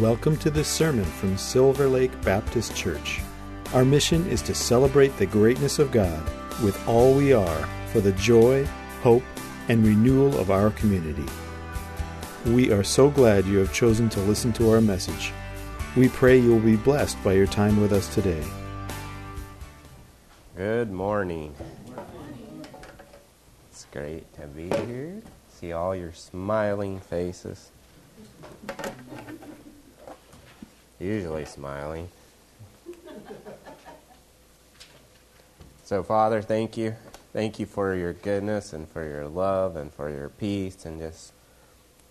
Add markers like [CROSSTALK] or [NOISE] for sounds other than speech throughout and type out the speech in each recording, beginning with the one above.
Welcome to this sermon from Silver Lake Baptist Church. Our mission is to celebrate the greatness of God with all we are for the joy, hope, and renewal of our community. We are so glad you have chosen to listen to our message. We pray you will be blessed by your time with us today. Good morning. It's great to be here. See all your smiling faces. Usually smiling. So, Father, thank you. Thank you for your goodness and for your love and for your peace and just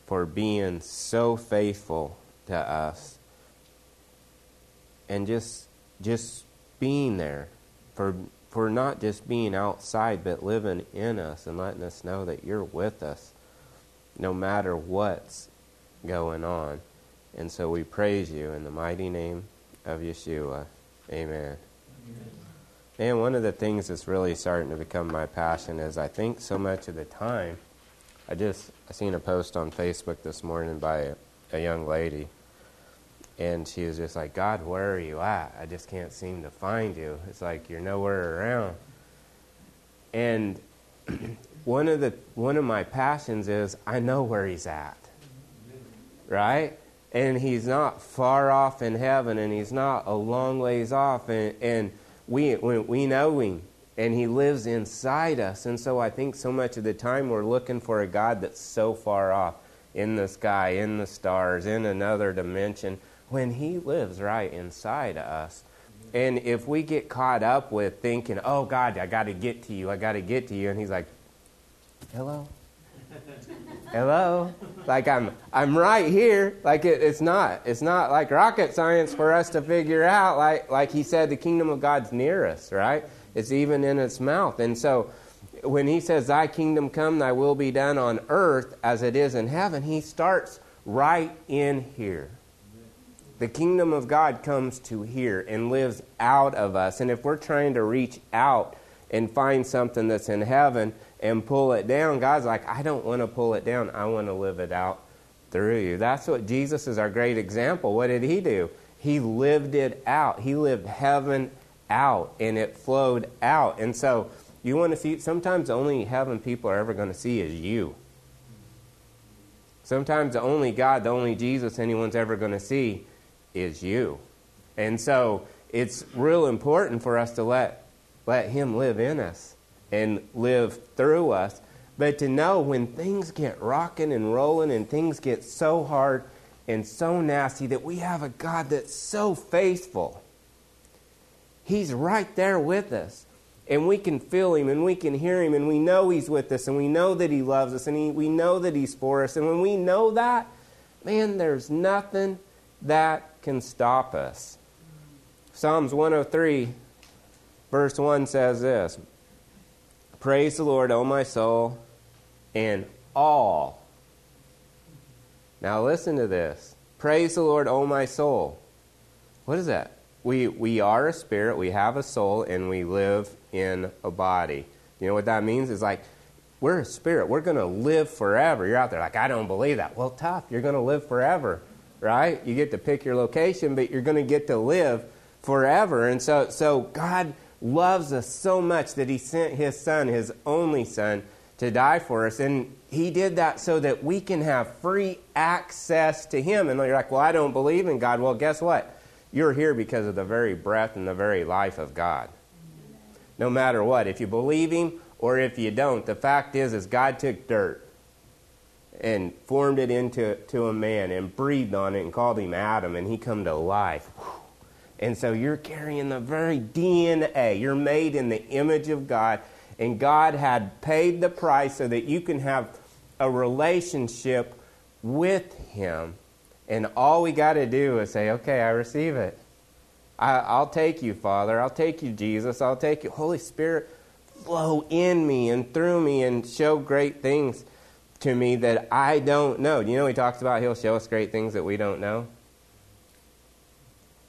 for being so faithful to us. And just just being there for for not just being outside but living in us and letting us know that you're with us no matter what's going on. And so we praise you in the mighty name of Yeshua. Amen. Amen. And one of the things that's really starting to become my passion is I think so much of the time, I just I seen a post on Facebook this morning by a, a young lady, and she was just like, God, where are you at? I just can't seem to find you. It's like you're nowhere around. And [CLEARS THROAT] one of the one of my passions is I know where he's at. Right? And he's not far off in heaven and he's not a long ways off and, and we we know him and he lives inside us. And so I think so much of the time we're looking for a God that's so far off in the sky, in the stars, in another dimension when he lives right inside us. And if we get caught up with thinking, "Oh God, I got to get to you. I got to get to you." And he's like, "Hello?" Hello? Like I'm I'm right here. Like it, it's not it's not like rocket science for us to figure out like like he said the kingdom of God's near us, right? It's even in its mouth. And so when he says thy kingdom come thy will be done on earth as it is in heaven, he starts right in here. The kingdom of God comes to here and lives out of us. And if we're trying to reach out and find something that's in heaven, and pull it down. God's like, I don't want to pull it down. I want to live it out through you. That's what Jesus is our great example. What did he do? He lived it out. He lived heaven out and it flowed out. And so you want to see, sometimes the only heaven people are ever going to see is you. Sometimes the only God, the only Jesus anyone's ever going to see is you. And so it's real important for us to let, let Him live in us and live through us. But to know when things get rocking and rolling and things get so hard and so nasty that we have a God that's so faithful. He's right there with us. And we can feel him and we can hear him and we know he's with us and we know that he loves us and he, we know that he's for us. And when we know that, man, there's nothing that can stop us. Psalms 103, verse 1 says this Praise the Lord, O my soul, and all. Now listen to this. Praise the Lord, O my soul. What is that? We, we are a spirit, we have a soul, and we live in a body. You know what that means? Is like, we're a spirit. We're going to live forever. You're out there like, I don't believe that. Well, tough. You're going to live forever, right? You get to pick your location, but you're going to get to live forever. And so, so God loves us so much that he sent his son, his only son, to die for us. And he did that so that we can have free access to him. And you're like, well, I don't believe in God. Well, guess what? You're here because of the very breath and the very life of God. No matter what, if you believe him or if you don't, the fact is, is God took dirt and formed it into to a man and breathed on it and called him Adam, and he come to life. And so you're carrying the very DNA. You're made in the image of God. And God had paid the price so that you can have a relationship with Him. And all we got to do is say, okay, I receive it. I, will take you, Father. I'll take you, Jesus. I'll take you. Holy Spirit, flow in me and through me and show great things to me that I don't know. You know, He talks about He'll show us great things that we don't know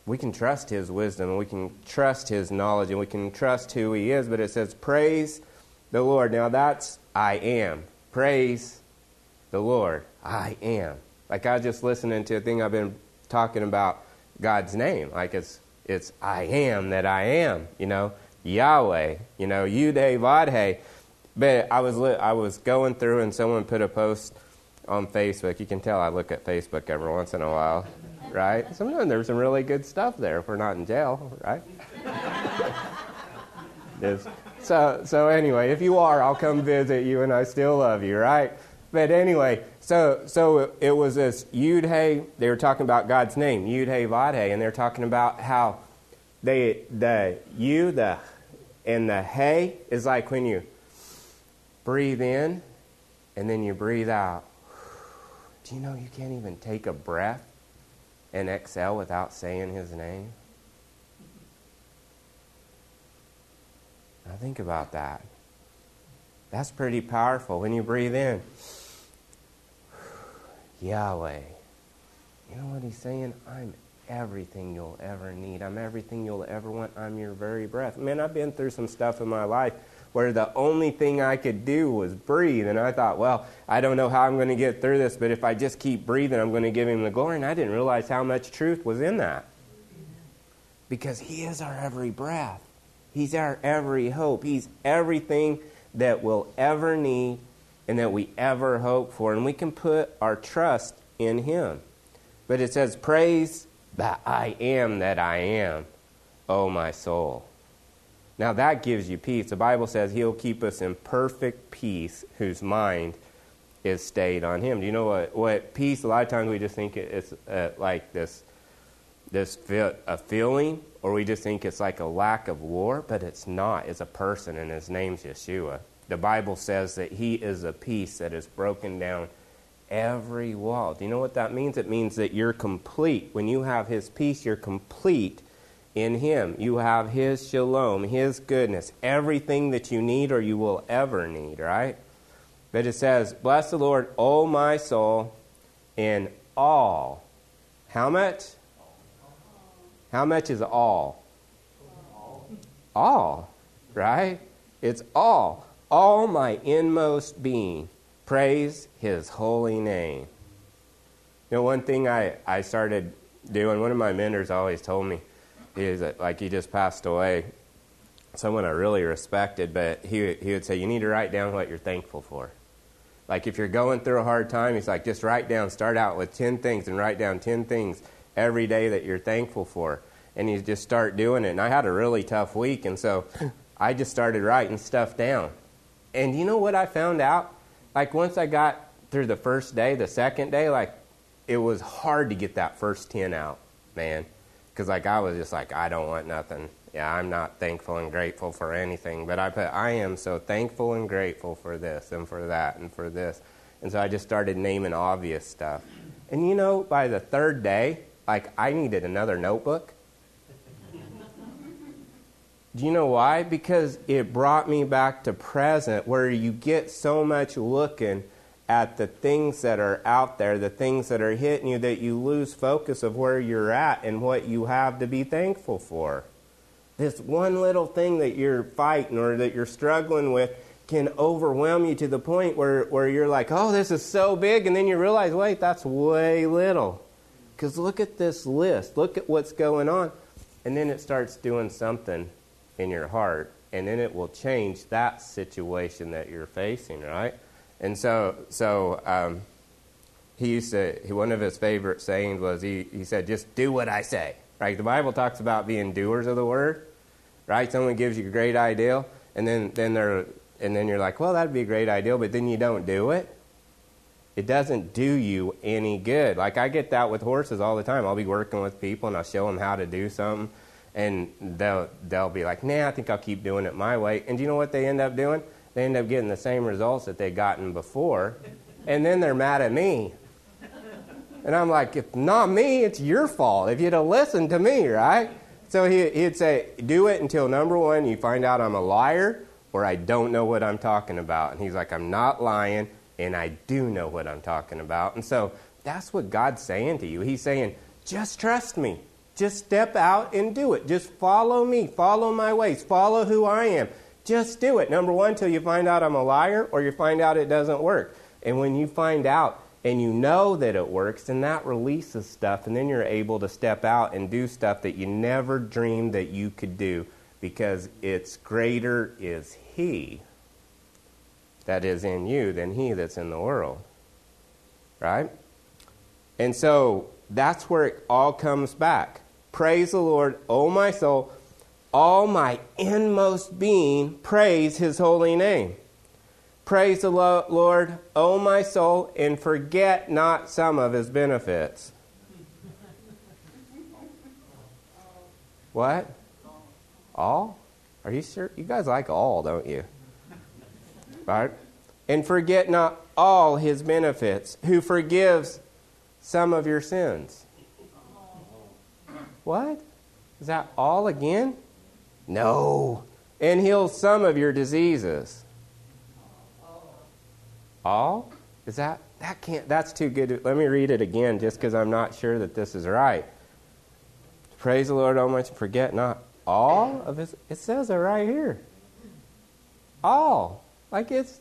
we can trust his wisdom and we can trust his knowledge and we can trust who he is. But it says, Praise the Lord. Now that's I am. Praise the Lord. I am. Like I was just listening to a thing I've been talking about God's name. Like it's it's I am that I am, you know, Yahweh, you know, Yude Vadhe. But I was I was going through and someone put a post on Facebook. You can tell I look at Facebook every once in a while, right? Sometimes there's some really good stuff there if we're not in jail, right? so so anyway, if you are, I'll come visit you, and I still love you, right? But anyway, so so it was this Yud Hey. They were talking about God's name, Yud Hey Vad and they're talking about how they the you the and the Hey is like when you breathe in and then you breathe out. Do you know you can't even take a breath and exhale without saying His name? Now think about that. That's pretty powerful when you breathe in. [SIGHS] Yahweh. You know what he's saying? I'm everything you'll ever need. I'm everything you'll ever want. I'm your very breath. Man, I've been through some stuff in my life where the only thing I could do was breathe. And I thought, well, I don't know how I'm going to get through this, but if I just keep breathing, I'm going to give him the glory. And I didn't realize how much truth was in that. Because he is our every breath. He's our every hope. He's everything that we'll ever need and that we ever hope for. And we can put our trust in Him. But it says, Praise that I am that I am, O my soul. Now that gives you peace. The Bible says He'll keep us in perfect peace whose mind is stayed on Him. Do you know what, what peace? A lot of times we just think it's uh, like this, this feel, a feeling or we just think it's like a lack of war, but it's not. It's a person, and his name's Yeshua. The Bible says that he is a peace that has broken down every wall. Do you know what that means? It means that you're complete. When you have his peace, you're complete in him. You have his shalom, his goodness, everything that you need or you will ever need, right? But it says, Bless the Lord, O my soul, in all. How much? How much is all? All, right? It's all. All my inmost being. Praise his holy name. You know, one thing I, I started doing, one of my mentors always told me, that, like he just passed away, someone I really respected, but he, he would say, You need to write down what you're thankful for. Like if you're going through a hard time, he's like, just write down, start out with 10 things and write down 10 things every day that you're thankful for. And you just start doing it. And I had a really tough week, and so I just started writing stuff down. And you know what I found out? Like once I got through the first day, the second day, like it was hard to get that first 10 out, man. Because like I was just like, I don't want nothing. Yeah, I'm not thankful and grateful for anything. But I put, I am so thankful and grateful for this and for that and for this. And so I just started naming obvious stuff. And you know, by the third day, like I needed another notebook. Do you know why? Because it brought me back to present where you get so much looking at the things that are out there, the things that are hitting you, that you lose focus of where you're at and what you have to be thankful for. This one little thing that you're fighting or that you're struggling with can overwhelm you to the point where, where you're like, oh, this is so big. And then you realize, wait, that's way little. Because look at this list. Look at what's going on. And then it starts doing something in your heart. And then it will change that situation that you're facing, right? And so, so um, he used to, one of his favorite sayings was, he, he said, just do what I say. Right? The Bible talks about being doers of the word. Right? Someone gives you a great idea, and then, then they're and then you're like, well, that'd be a great idea, but then you don't do it it doesn't do you any good. Like I get that with horses all the time. I'll be working with people and I'll show them how to do something, and they'll they'll be like, "Nah, I think I'll keep doing it my way." And do you know what they end up doing? They end up getting the same results that they'd gotten before, and then they're mad at me. And I'm like, "If not me, it's your fault. If you'd have listened to me, right?" So he, he'd say, "Do it until number one, you find out I'm a liar." Or I don't know what I'm talking about. And he's like, I'm not lying and I do know what I'm talking about. And so that's what God's saying to you. He's saying, just trust me. Just step out and do it. Just follow me. Follow my ways. Follow who I am. Just do it. Number one, till you find out I'm a liar or you find out it doesn't work. And when you find out and you know that it works, then that releases stuff, and then you're able to step out and do stuff that you never dreamed that you could do because it's greater is He that is in you than He that's in the world. Right? And so that's where it all comes back. Praise the Lord, O my soul. All my inmost being, praise His holy name. Praise the Lord, O my soul, and forget not some of his benefits. What? All? Are you sure? You guys like all, don't you? Right? And forget not all his benefits, who forgives some of your sins. What? Is that all again? No. And heal some of your diseases all? Is that that can't that's too good. Let me read it again just because I'm not sure that this is right. Praise the Lord, Almighty, forget not all of his it says it right here. All. Like it's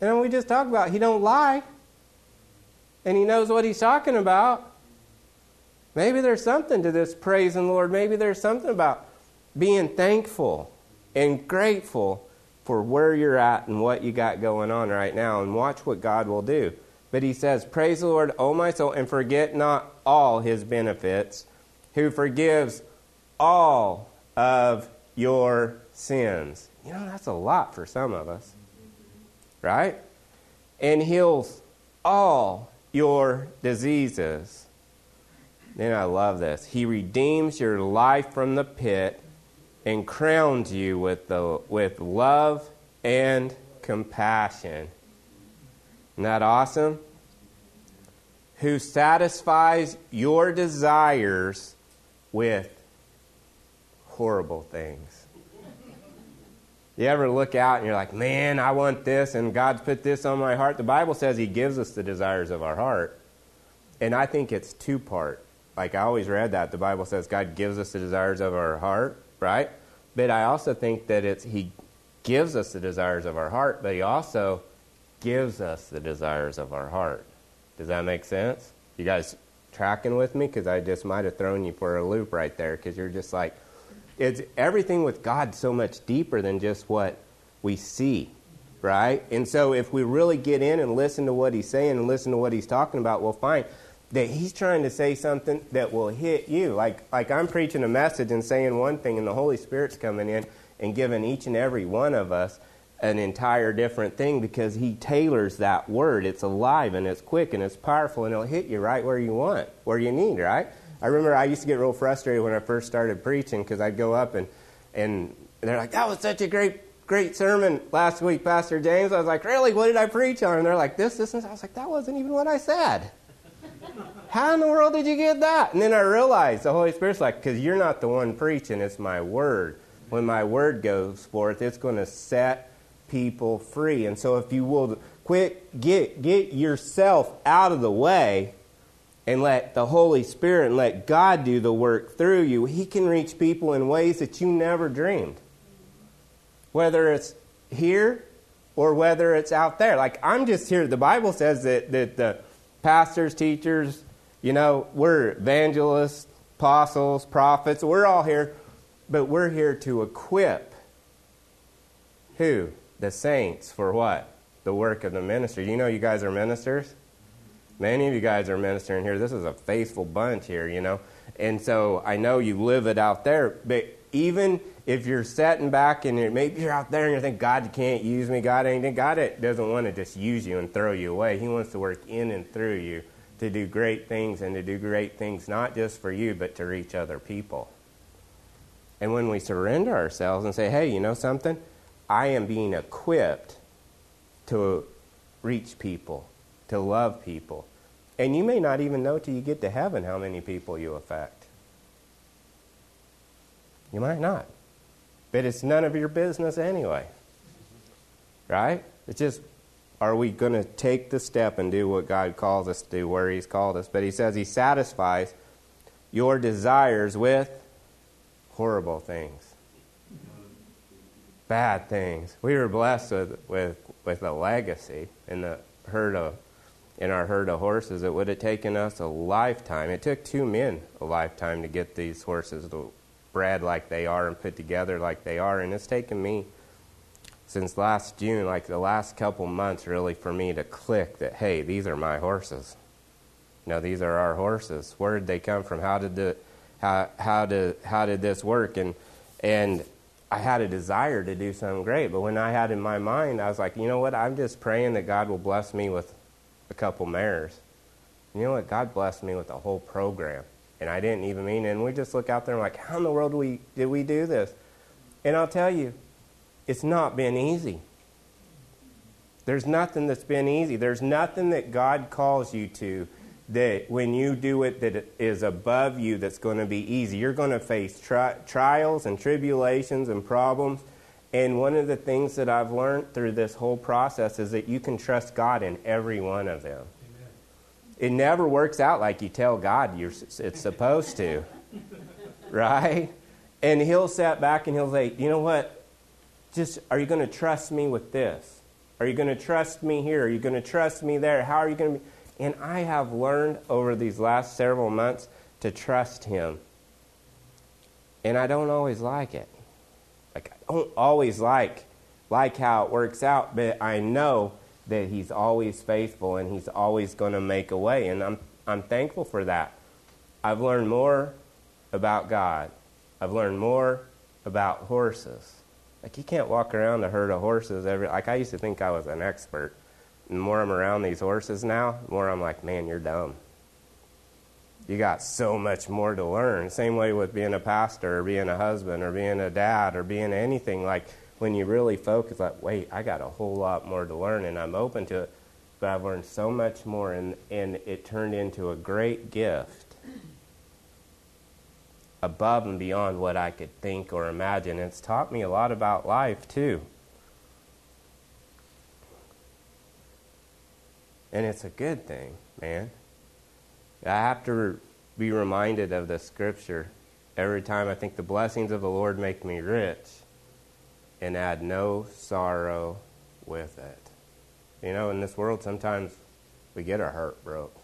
and we just talked about he don't lie. And he knows what he's talking about. Maybe there's something to this praising the Lord. Maybe there's something about being thankful and grateful for where you're at and what you got going on right now and watch what God will do. But he says, Praise the Lord, O my soul, and forget not all his benefits, who forgives all of your sins. You know, that's a lot for some of us, right? And heals all your diseases. Then I love this. He redeems your life from the pit and crowns you with, the, with love and compassion. Isn't that awesome? Who satisfies your desires with horrible things. You ever look out and you're like, man, I want this, and God's put this on my heart? The Bible says He gives us the desires of our heart. And I think it's two part. Like I always read that. The Bible says God gives us the desires of our heart right? But I also think that it's He gives us the desires of our heart, but He also gives us the desires of our heart. Does that make sense? You guys tracking with me? Because I just might have thrown you for a loop right there. Because you're just like, it's everything with God so much deeper than just what we see, right? And so if we really get in and listen to what He's saying and listen to what He's talking about, we'll find that he's trying to say something that will hit you. Like, like I'm preaching a message and saying one thing, and the Holy Spirit's coming in and giving each and every one of us an entire different thing because he tailors that word. It's alive and it's quick and it's powerful and it'll hit you right where you want, where you need, right? I remember I used to get real frustrated when I first started preaching because I'd go up and, and they're like, that was such a great, great sermon last week, Pastor James. I was like, really? What did I preach on? And they're like, this, this, and I was like, that wasn't even what I said. How in the world did you get that? And then I realized the Holy Spirit's like, because you're not the one preaching, it's my word. When my word goes forth, it's going to set people free. And so if you will quit, get, get yourself out of the way and let the Holy Spirit and let God do the work through you, He can reach people in ways that you never dreamed. Whether it's here or whether it's out there. Like I'm just here. The Bible says that, that the pastors, teachers, you know, we're evangelists, apostles, prophets, we're all here, but we're here to equip who? The saints for what? The work of the ministry. You know, you guys are ministers. Many of you guys are ministering here. This is a faithful bunch here, you know. And so I know you live it out there, but even if you're sitting back and you're, maybe you're out there and you think God can't use me, God ain't God doesn't want to just use you and throw you away. He wants to work in and through you to do great things and to do great things not just for you but to reach other people. And when we surrender ourselves and say, "Hey, you know something? I am being equipped to reach people, to love people." And you may not even know till you get to heaven how many people you affect. You might not. But it's none of your business anyway. Right? It's just, are we going to take the step and do what God calls us to do, where He's called us? But He says He satisfies your desires with horrible things, bad things. We were blessed with, with, with a legacy in the heard of in our herd of horses, it would have taken us a lifetime. It took two men a lifetime to get these horses to bred like they are and put together like they are. And it's taken me since last June, like the last couple months, really, for me to click that, hey, these are my horses. No, these are our horses. Where did they come from? How did the how how did how did this work? And and I had a desire to do something great, but when I had in my mind, I was like, you know what? I'm just praying that God will bless me with a couple mares. You know what? God blessed me with a whole program, and I didn't even mean it. And we just look out there and like, how in the world did we did we do this? And I'll tell you, it's not been easy. There's nothing that's been easy. There's nothing that God calls you to that when you do it that is above you that's going to be easy. You're going to face tri- trials and tribulations and problems. And one of the things that I've learned through this whole process is that you can trust God in every one of them. It never works out like you tell God you're, it's supposed to, right? And He'll sit back and He'll say, you know what? Just are you going to trust me with this? Are you going to trust me here? Are you going to trust me there? How are you going to be? And I have learned over these last several months to trust Him. And I don't always like it. Like I don't always like like how it works out, but I know that He's always faithful and He's always going to make a way, and I'm I'm thankful for that. I've learned more about God. I've learned more about horses. Like you can't walk around a herd of horses every like I used to think I was an expert. The more I'm around these horses now, the more I'm like, man, you're dumb. You got so much more to learn. Same way with being a pastor or being a husband or being a dad or being anything. Like when you really focus, like, wait, I got a whole lot more to learn and I'm open to it. But I've learned so much more and, and it turned into a great gift above and beyond what I could think or imagine. It's taught me a lot about life too. And it's a good thing, man. I have to be reminded of the scripture every time I think the blessings of the Lord make me rich and add no sorrow with it. You know, in this world, sometimes we get our heart broke.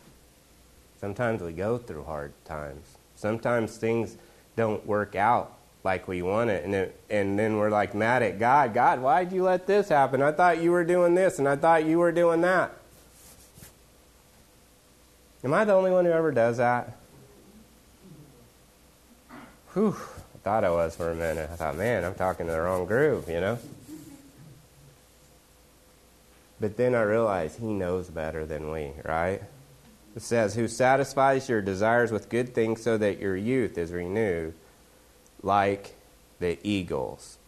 Sometimes we go through hard times. Sometimes things don't work out like we want it. And, it, and then we're like mad at God. God, why'd you let this happen? I thought you were doing this and I thought you were doing that. Am I the only one who ever does that? Whew, thought I was for a minute. I thought, man, I'm talking to the wrong group, you know? But then I realized he knows better than we, right? It says, Who satisfies your desires with good things so that your youth is renewed like the eagles.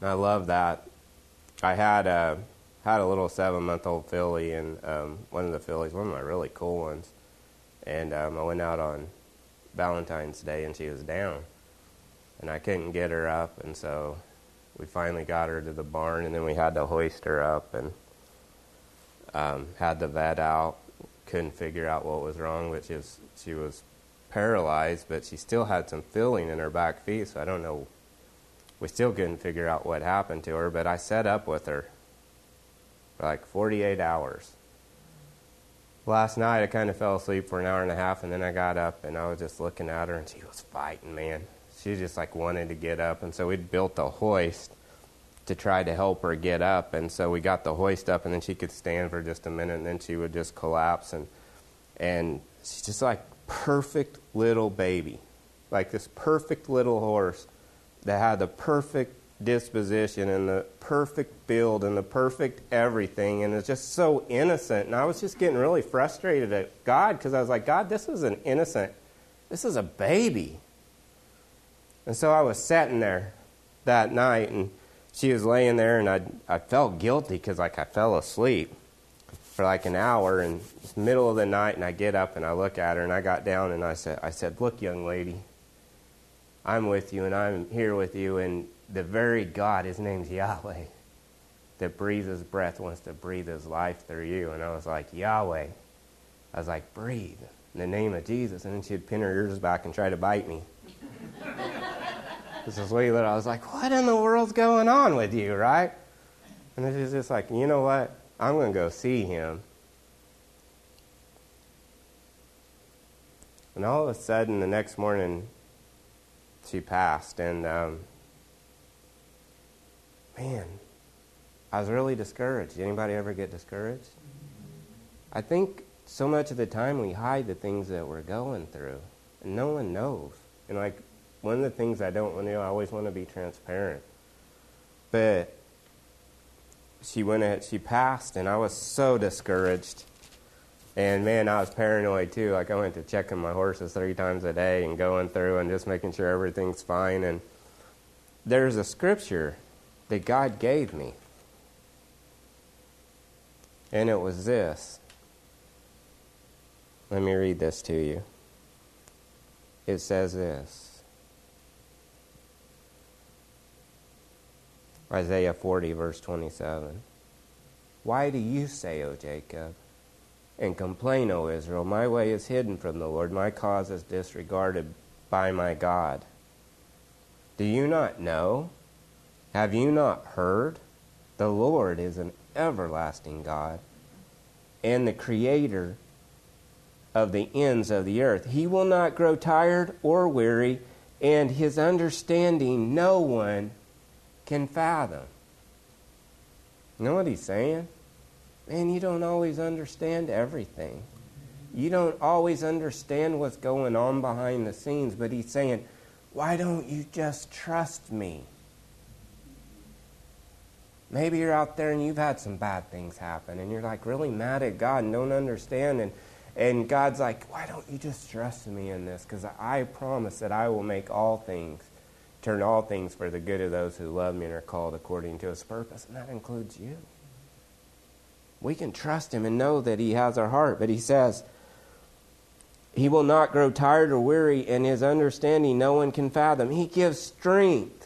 I love that. I had a had a little seven month old filly, and um, one of the fillies, one of my really cool ones. And um, I went out on Valentine's Day, and she was down, and I couldn't get her up, and so we finally got her to the barn, and then we had to hoist her up, and um, had the vet out. Couldn't figure out what was wrong, which is she was paralyzed, but she still had some filling in her back feet, so I don't know. We still couldn't figure out what happened to her, but I set up with her for like 48 hours. Last night I kind of fell asleep for an hour and a half, and then I got up and I was just looking at her, and she was fighting, man. She just like wanted to get up, and so we'd built a hoist to try to help her get up, and so we got the hoist up, and then she could stand for just a minute, and then she would just collapse, and and she's just like perfect little baby, like this perfect little horse that had the perfect disposition and the perfect build and the perfect everything and it's just so innocent. And i was just getting really frustrated at god because i was like god this is an innocent this is a baby. And so i was sitting there that night and she was laying there and i, I felt guilty because like i fell asleep for like an hour and it's middle of the night and i get up and i look at her and i got down and i said i said look young lady i'm with you and i'm here with you and the very God, his name's Yahweh, that breathes his breath, wants to breathe his life through you. And I was like, Yahweh. I was like, breathe in the name of Jesus. And then she'd pin her ears back and try to bite me. this is way. I was like, what in the world's going on with you, right? And it's just like, you know what? I'm going to go see him. And all of a sudden, the next morning, she passed. And um, man, I was really discouraged. Did anybody ever get discouraged? I think so much of the time we hide the things that we're going through, and no one knows. And like one of the things I don't want to do, I always want to be transparent. But she went ahead, she passed, and I was so discouraged. And man, I was paranoid too. Like I went to checking my horses three times a day and going through and just making sure everything's fine. And there's a scripture that God gave me. And it was this. Let me read this to you. It says this Isaiah 40, verse 27. Why do you say, O Jacob, and complain, O Israel, my way is hidden from the Lord, my cause is disregarded by my God? Do you not know? Have you not heard? The Lord is an everlasting God and the Creator of the ends of the earth. He will not grow tired or weary, and his understanding no one can fathom. You know what he's saying? Man, you don't always understand everything. You don't always understand what's going on behind the scenes, but he's saying, why don't you just trust me? Maybe you're out there and you've had some bad things happen and you're like really mad at God and don't understand. And, and God's like, why don't you just trust me in this? Because I promise that I will make all things, turn all things for the good of those who love me and are called according to his purpose. And that includes you. We can trust him and know that he has our heart. But he says, he will not grow tired or weary, and his understanding no one can fathom. He gives strength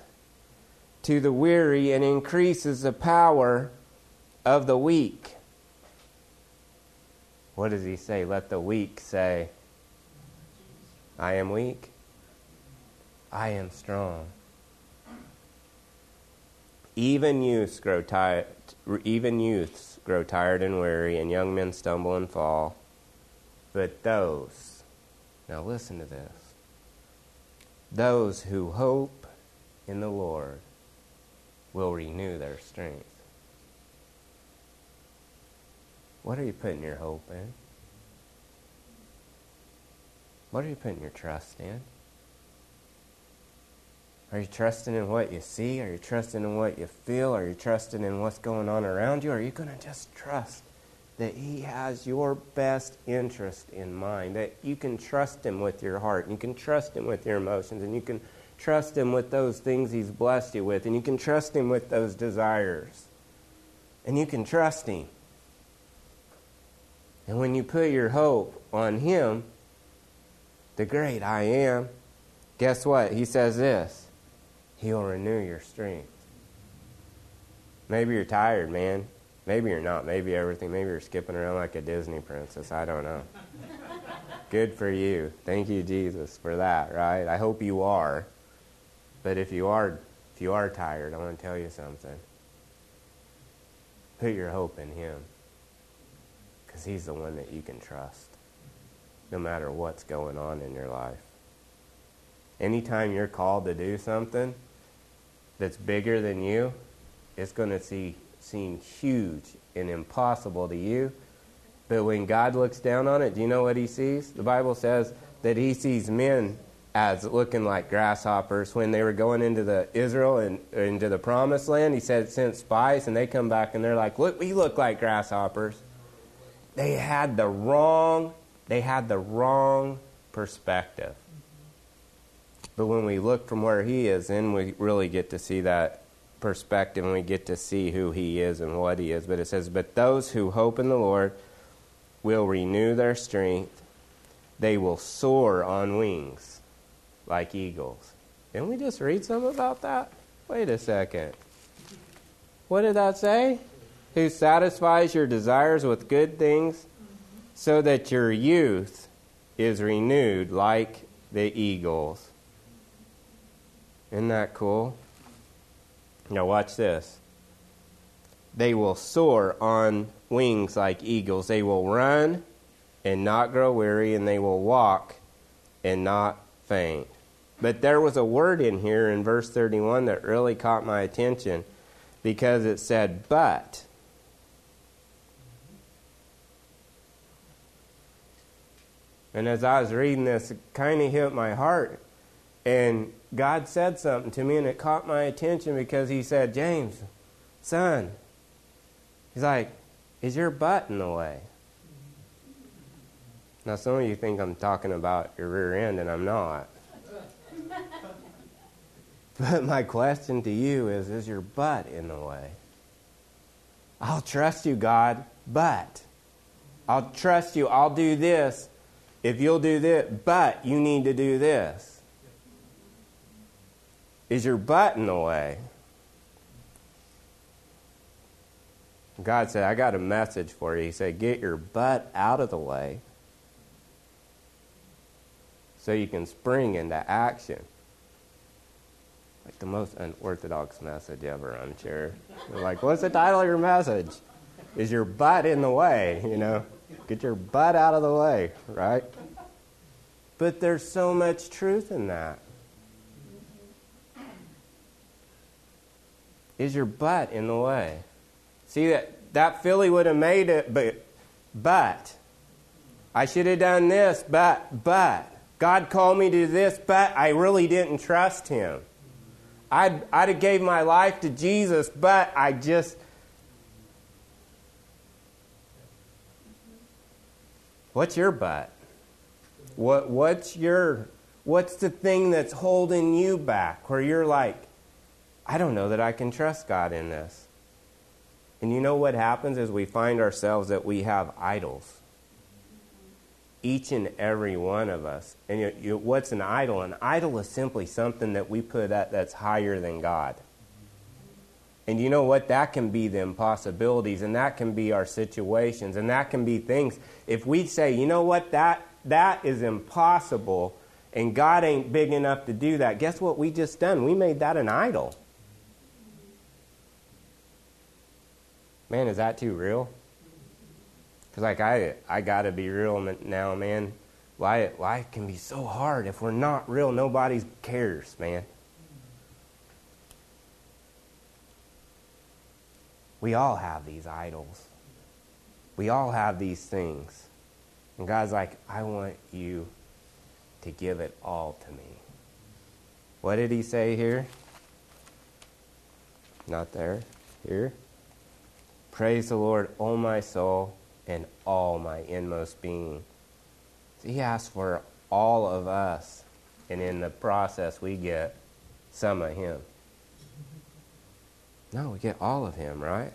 to the weary and increases the power of the weak. What does he say? Let the weak say, I am weak. I am strong. Even youths grow tired even youths grow tired and weary and young men stumble and fall. But those now listen to this. Those who hope in the Lord will renew their strength. What are you putting your hope in? What are you putting your trust in? Are you trusting in what you see? Are you trusting in what you feel? Are you trusting in what's going on around you? Are you going to just trust that He has your best interest in mind? That you can trust Him with your heart, and you can trust Him with your emotions, and you can trust Him with those things He's blessed you with, and you can trust Him with those desires. And you can trust Him. And when you put your hope on Him, the great I am, guess what? He says this He'll renew your strength. Maybe you're tired, man. Maybe you're not. Maybe everything. Maybe you're skipping around like a Disney princess. I don't know. [LAUGHS] Good for you. Thank you, Jesus, for that, right? I hope you are. But if you are if you are tired, I want to tell you something. Put your hope in him. Cuz he's the one that you can trust. No matter what's going on in your life. Anytime you're called to do something that's bigger than you, it's going to see, seem huge and impossible to you. But when God looks down on it, do you know what he sees? The Bible says that he sees men as looking like grasshoppers when they were going into the Israel and into the promised land. He said sent spies and they come back and they're like, "Look, we look like grasshoppers." They had the wrong they had the wrong perspective. But when we look from where he is, then we really get to see that perspective and we get to see who he is and what he is. But it says, But those who hope in the Lord will renew their strength, they will soar on wings like eagles. Didn't we just read something about that? Wait a second. What did that say? Who satisfies your desires with good things so that your youth is renewed like the eagles. Isn't that cool? Now, watch this. They will soar on wings like eagles. They will run and not grow weary, and they will walk and not faint. But there was a word in here in verse 31 that really caught my attention because it said, but. And as I was reading this, it kind of hit my heart. And God said something to me, and it caught my attention because He said, James, son, He's like, is your butt in the way? Now, some of you think I'm talking about your rear end, and I'm not. But my question to you is Is your butt in the way? I'll trust you, God, but I'll trust you. I'll do this if you'll do this, but you need to do this. Is your butt in the way? God said, I got a message for you. He said, Get your butt out of the way so you can spring into action. Like the most unorthodox message ever, I'm sure. They're like, What's the title of your message? Is your butt in the way? You know, get your butt out of the way, right? But there's so much truth in that. Is your butt in the way? See that that filly would have made it, but but I should have done this, but but God called me to this, but I really didn't trust Him. I'd I'd have gave my life to Jesus, but I just What's your but? What what's your what's the thing that's holding you back where you're like, I don't know that I can trust God in this. And you know what happens is we find ourselves that we have idols. Each and every one of us. And you, you, what's an idol? An idol is simply something that we put at that's higher than God. And you know what? That can be the impossibilities, and that can be our situations, and that can be things. If we say, you know what, that, that is impossible, and God ain't big enough to do that, guess what we just done? We made that an idol. man, is that too real? Because like I, I gotta be real now, man. Why, life can be so hard. If we're not real, nobody cares, man. We all have these idols. We all have these things. And God's like, I want you to give it all to me. What did he say here? Not there. Here. Praise the Lord, O my soul, and all my inmost being. So he asks for all of us, and in the process, we get some of him. No, we get all of him, right?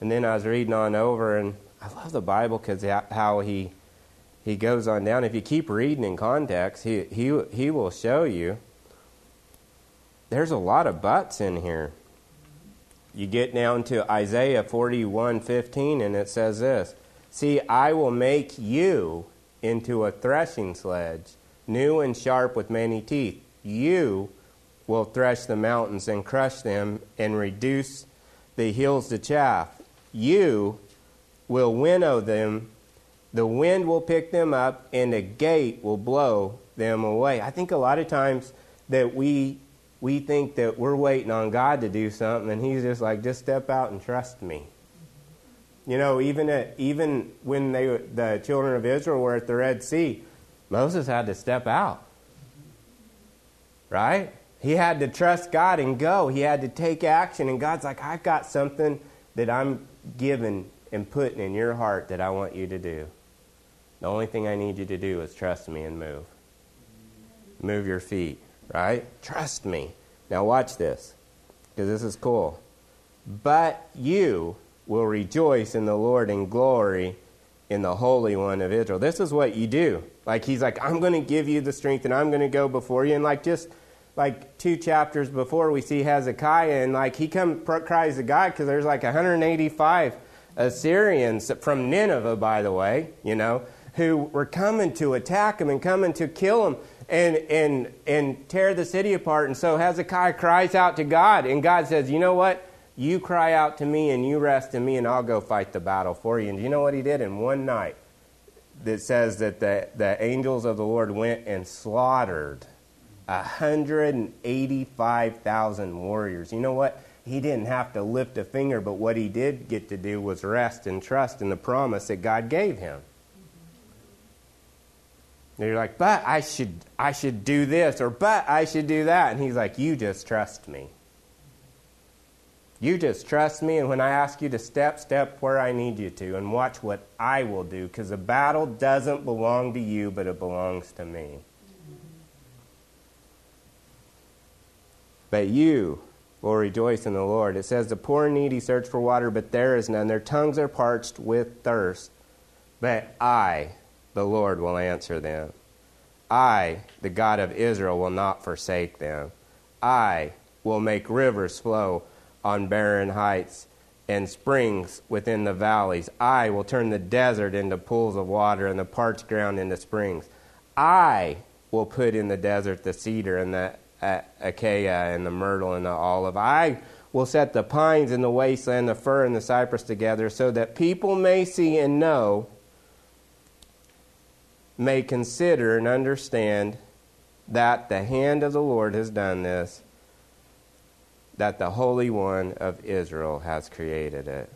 And then I was reading on over, and I love the Bible because how he he goes on down. If you keep reading in context, he he he will show you. There's a lot of buts in here you get down to Isaiah 41:15 and it says this, "See, I will make you into a threshing sledge, new and sharp with many teeth. You will thresh the mountains and crush them and reduce the hills to chaff. You will winnow them. The wind will pick them up and a gate will blow them away." I think a lot of times that we we think that we're waiting on God to do something, and He's just like, just step out and trust me. You know, even at, even when they the children of Israel were at the Red Sea, Moses had to step out. Right? He had to trust God and go. He had to take action, and God's like, I've got something that I'm giving and putting in your heart that I want you to do. The only thing I need you to do is trust me and move. Move your feet right? Trust me. Now, watch this, because this is cool. But you will rejoice in the Lord in glory in the Holy One of Israel. This is what you do. Like, he's like, I'm going to give you the strength and I'm going to go before you. And, like, just like two chapters before, we see Hezekiah, and like, he come cries to God because there's like 185 Assyrians from Nineveh, by the way, you know, who were coming to attack him and coming to kill him and, and, and tear the city apart. And so Hezekiah cries out to God, and God says, You know what? You cry out to me and you rest in me, and I'll go fight the battle for you. And you know what he did in one night? That says that the, the angels of the Lord went and slaughtered 185,000 warriors. You know what? He didn't have to lift a finger, but what he did get to do was rest and trust in the promise that God gave him. And you're like, but I should, I should do this, or but I should do that. And he's like, you just trust me. You just trust me, and when I ask you to step, step where I need you to, and watch what I will do, because the battle doesn't belong to you, but it belongs to me. But you will rejoice in the Lord. It says, The poor and needy search for water, but there is none. Their tongues are parched with thirst. But I, the Lord, will answer them. I, the God of Israel, will not forsake them. I will make rivers flow on barren heights and springs within the valleys. I will turn the desert into pools of water and the parched ground into springs. I will put in the desert the cedar and the uh, acacia and the myrtle and the olive. I will set the pines in the wasteland, the fir and the cypress together, so that people may see and know, may consider and understand that the hand of the Lord has done this that the Holy One of Israel has created it.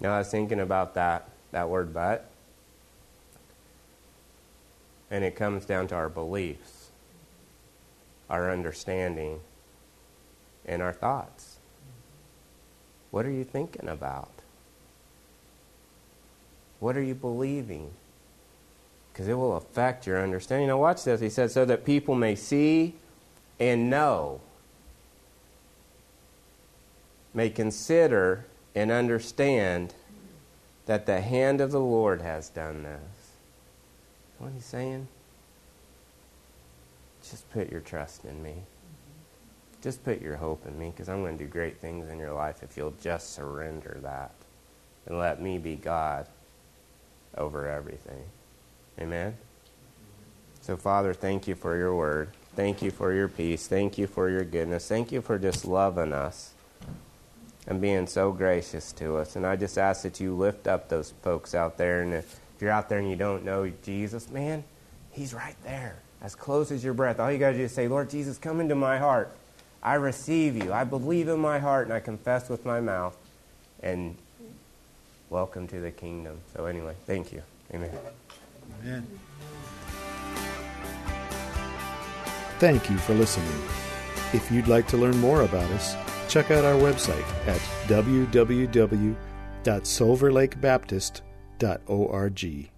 Now, I was thinking about that, that word but, and it comes down to our beliefs, our understanding, and our thoughts. What are you thinking about? What are you believing? Because it will affect your understanding. Now, watch this. He says, so that people may see and know may consider and understand that the hand of the Lord has done this. What he's saying? Just put your trust in me. Just put your hope in me because I'm going to do great things in your life if you'll just surrender that and let me be God over everything. Amen? So, Father, thank you for your word. Thank you for your peace. Thank you for your goodness. Thank you for just loving us and being so gracious to us. And I just ask that you lift up those folks out there. And if you're out there and you don't know Jesus, man, He's right there, as close as your breath. All you got to do is say, Lord Jesus, come into my heart. I receive you. I believe in my heart, and I confess with my mouth. And welcome to the kingdom. So, anyway, thank you. Amen. Amen. Thank you for listening. If you'd like to learn more about us, check out our website at www.silverlakebaptist.org.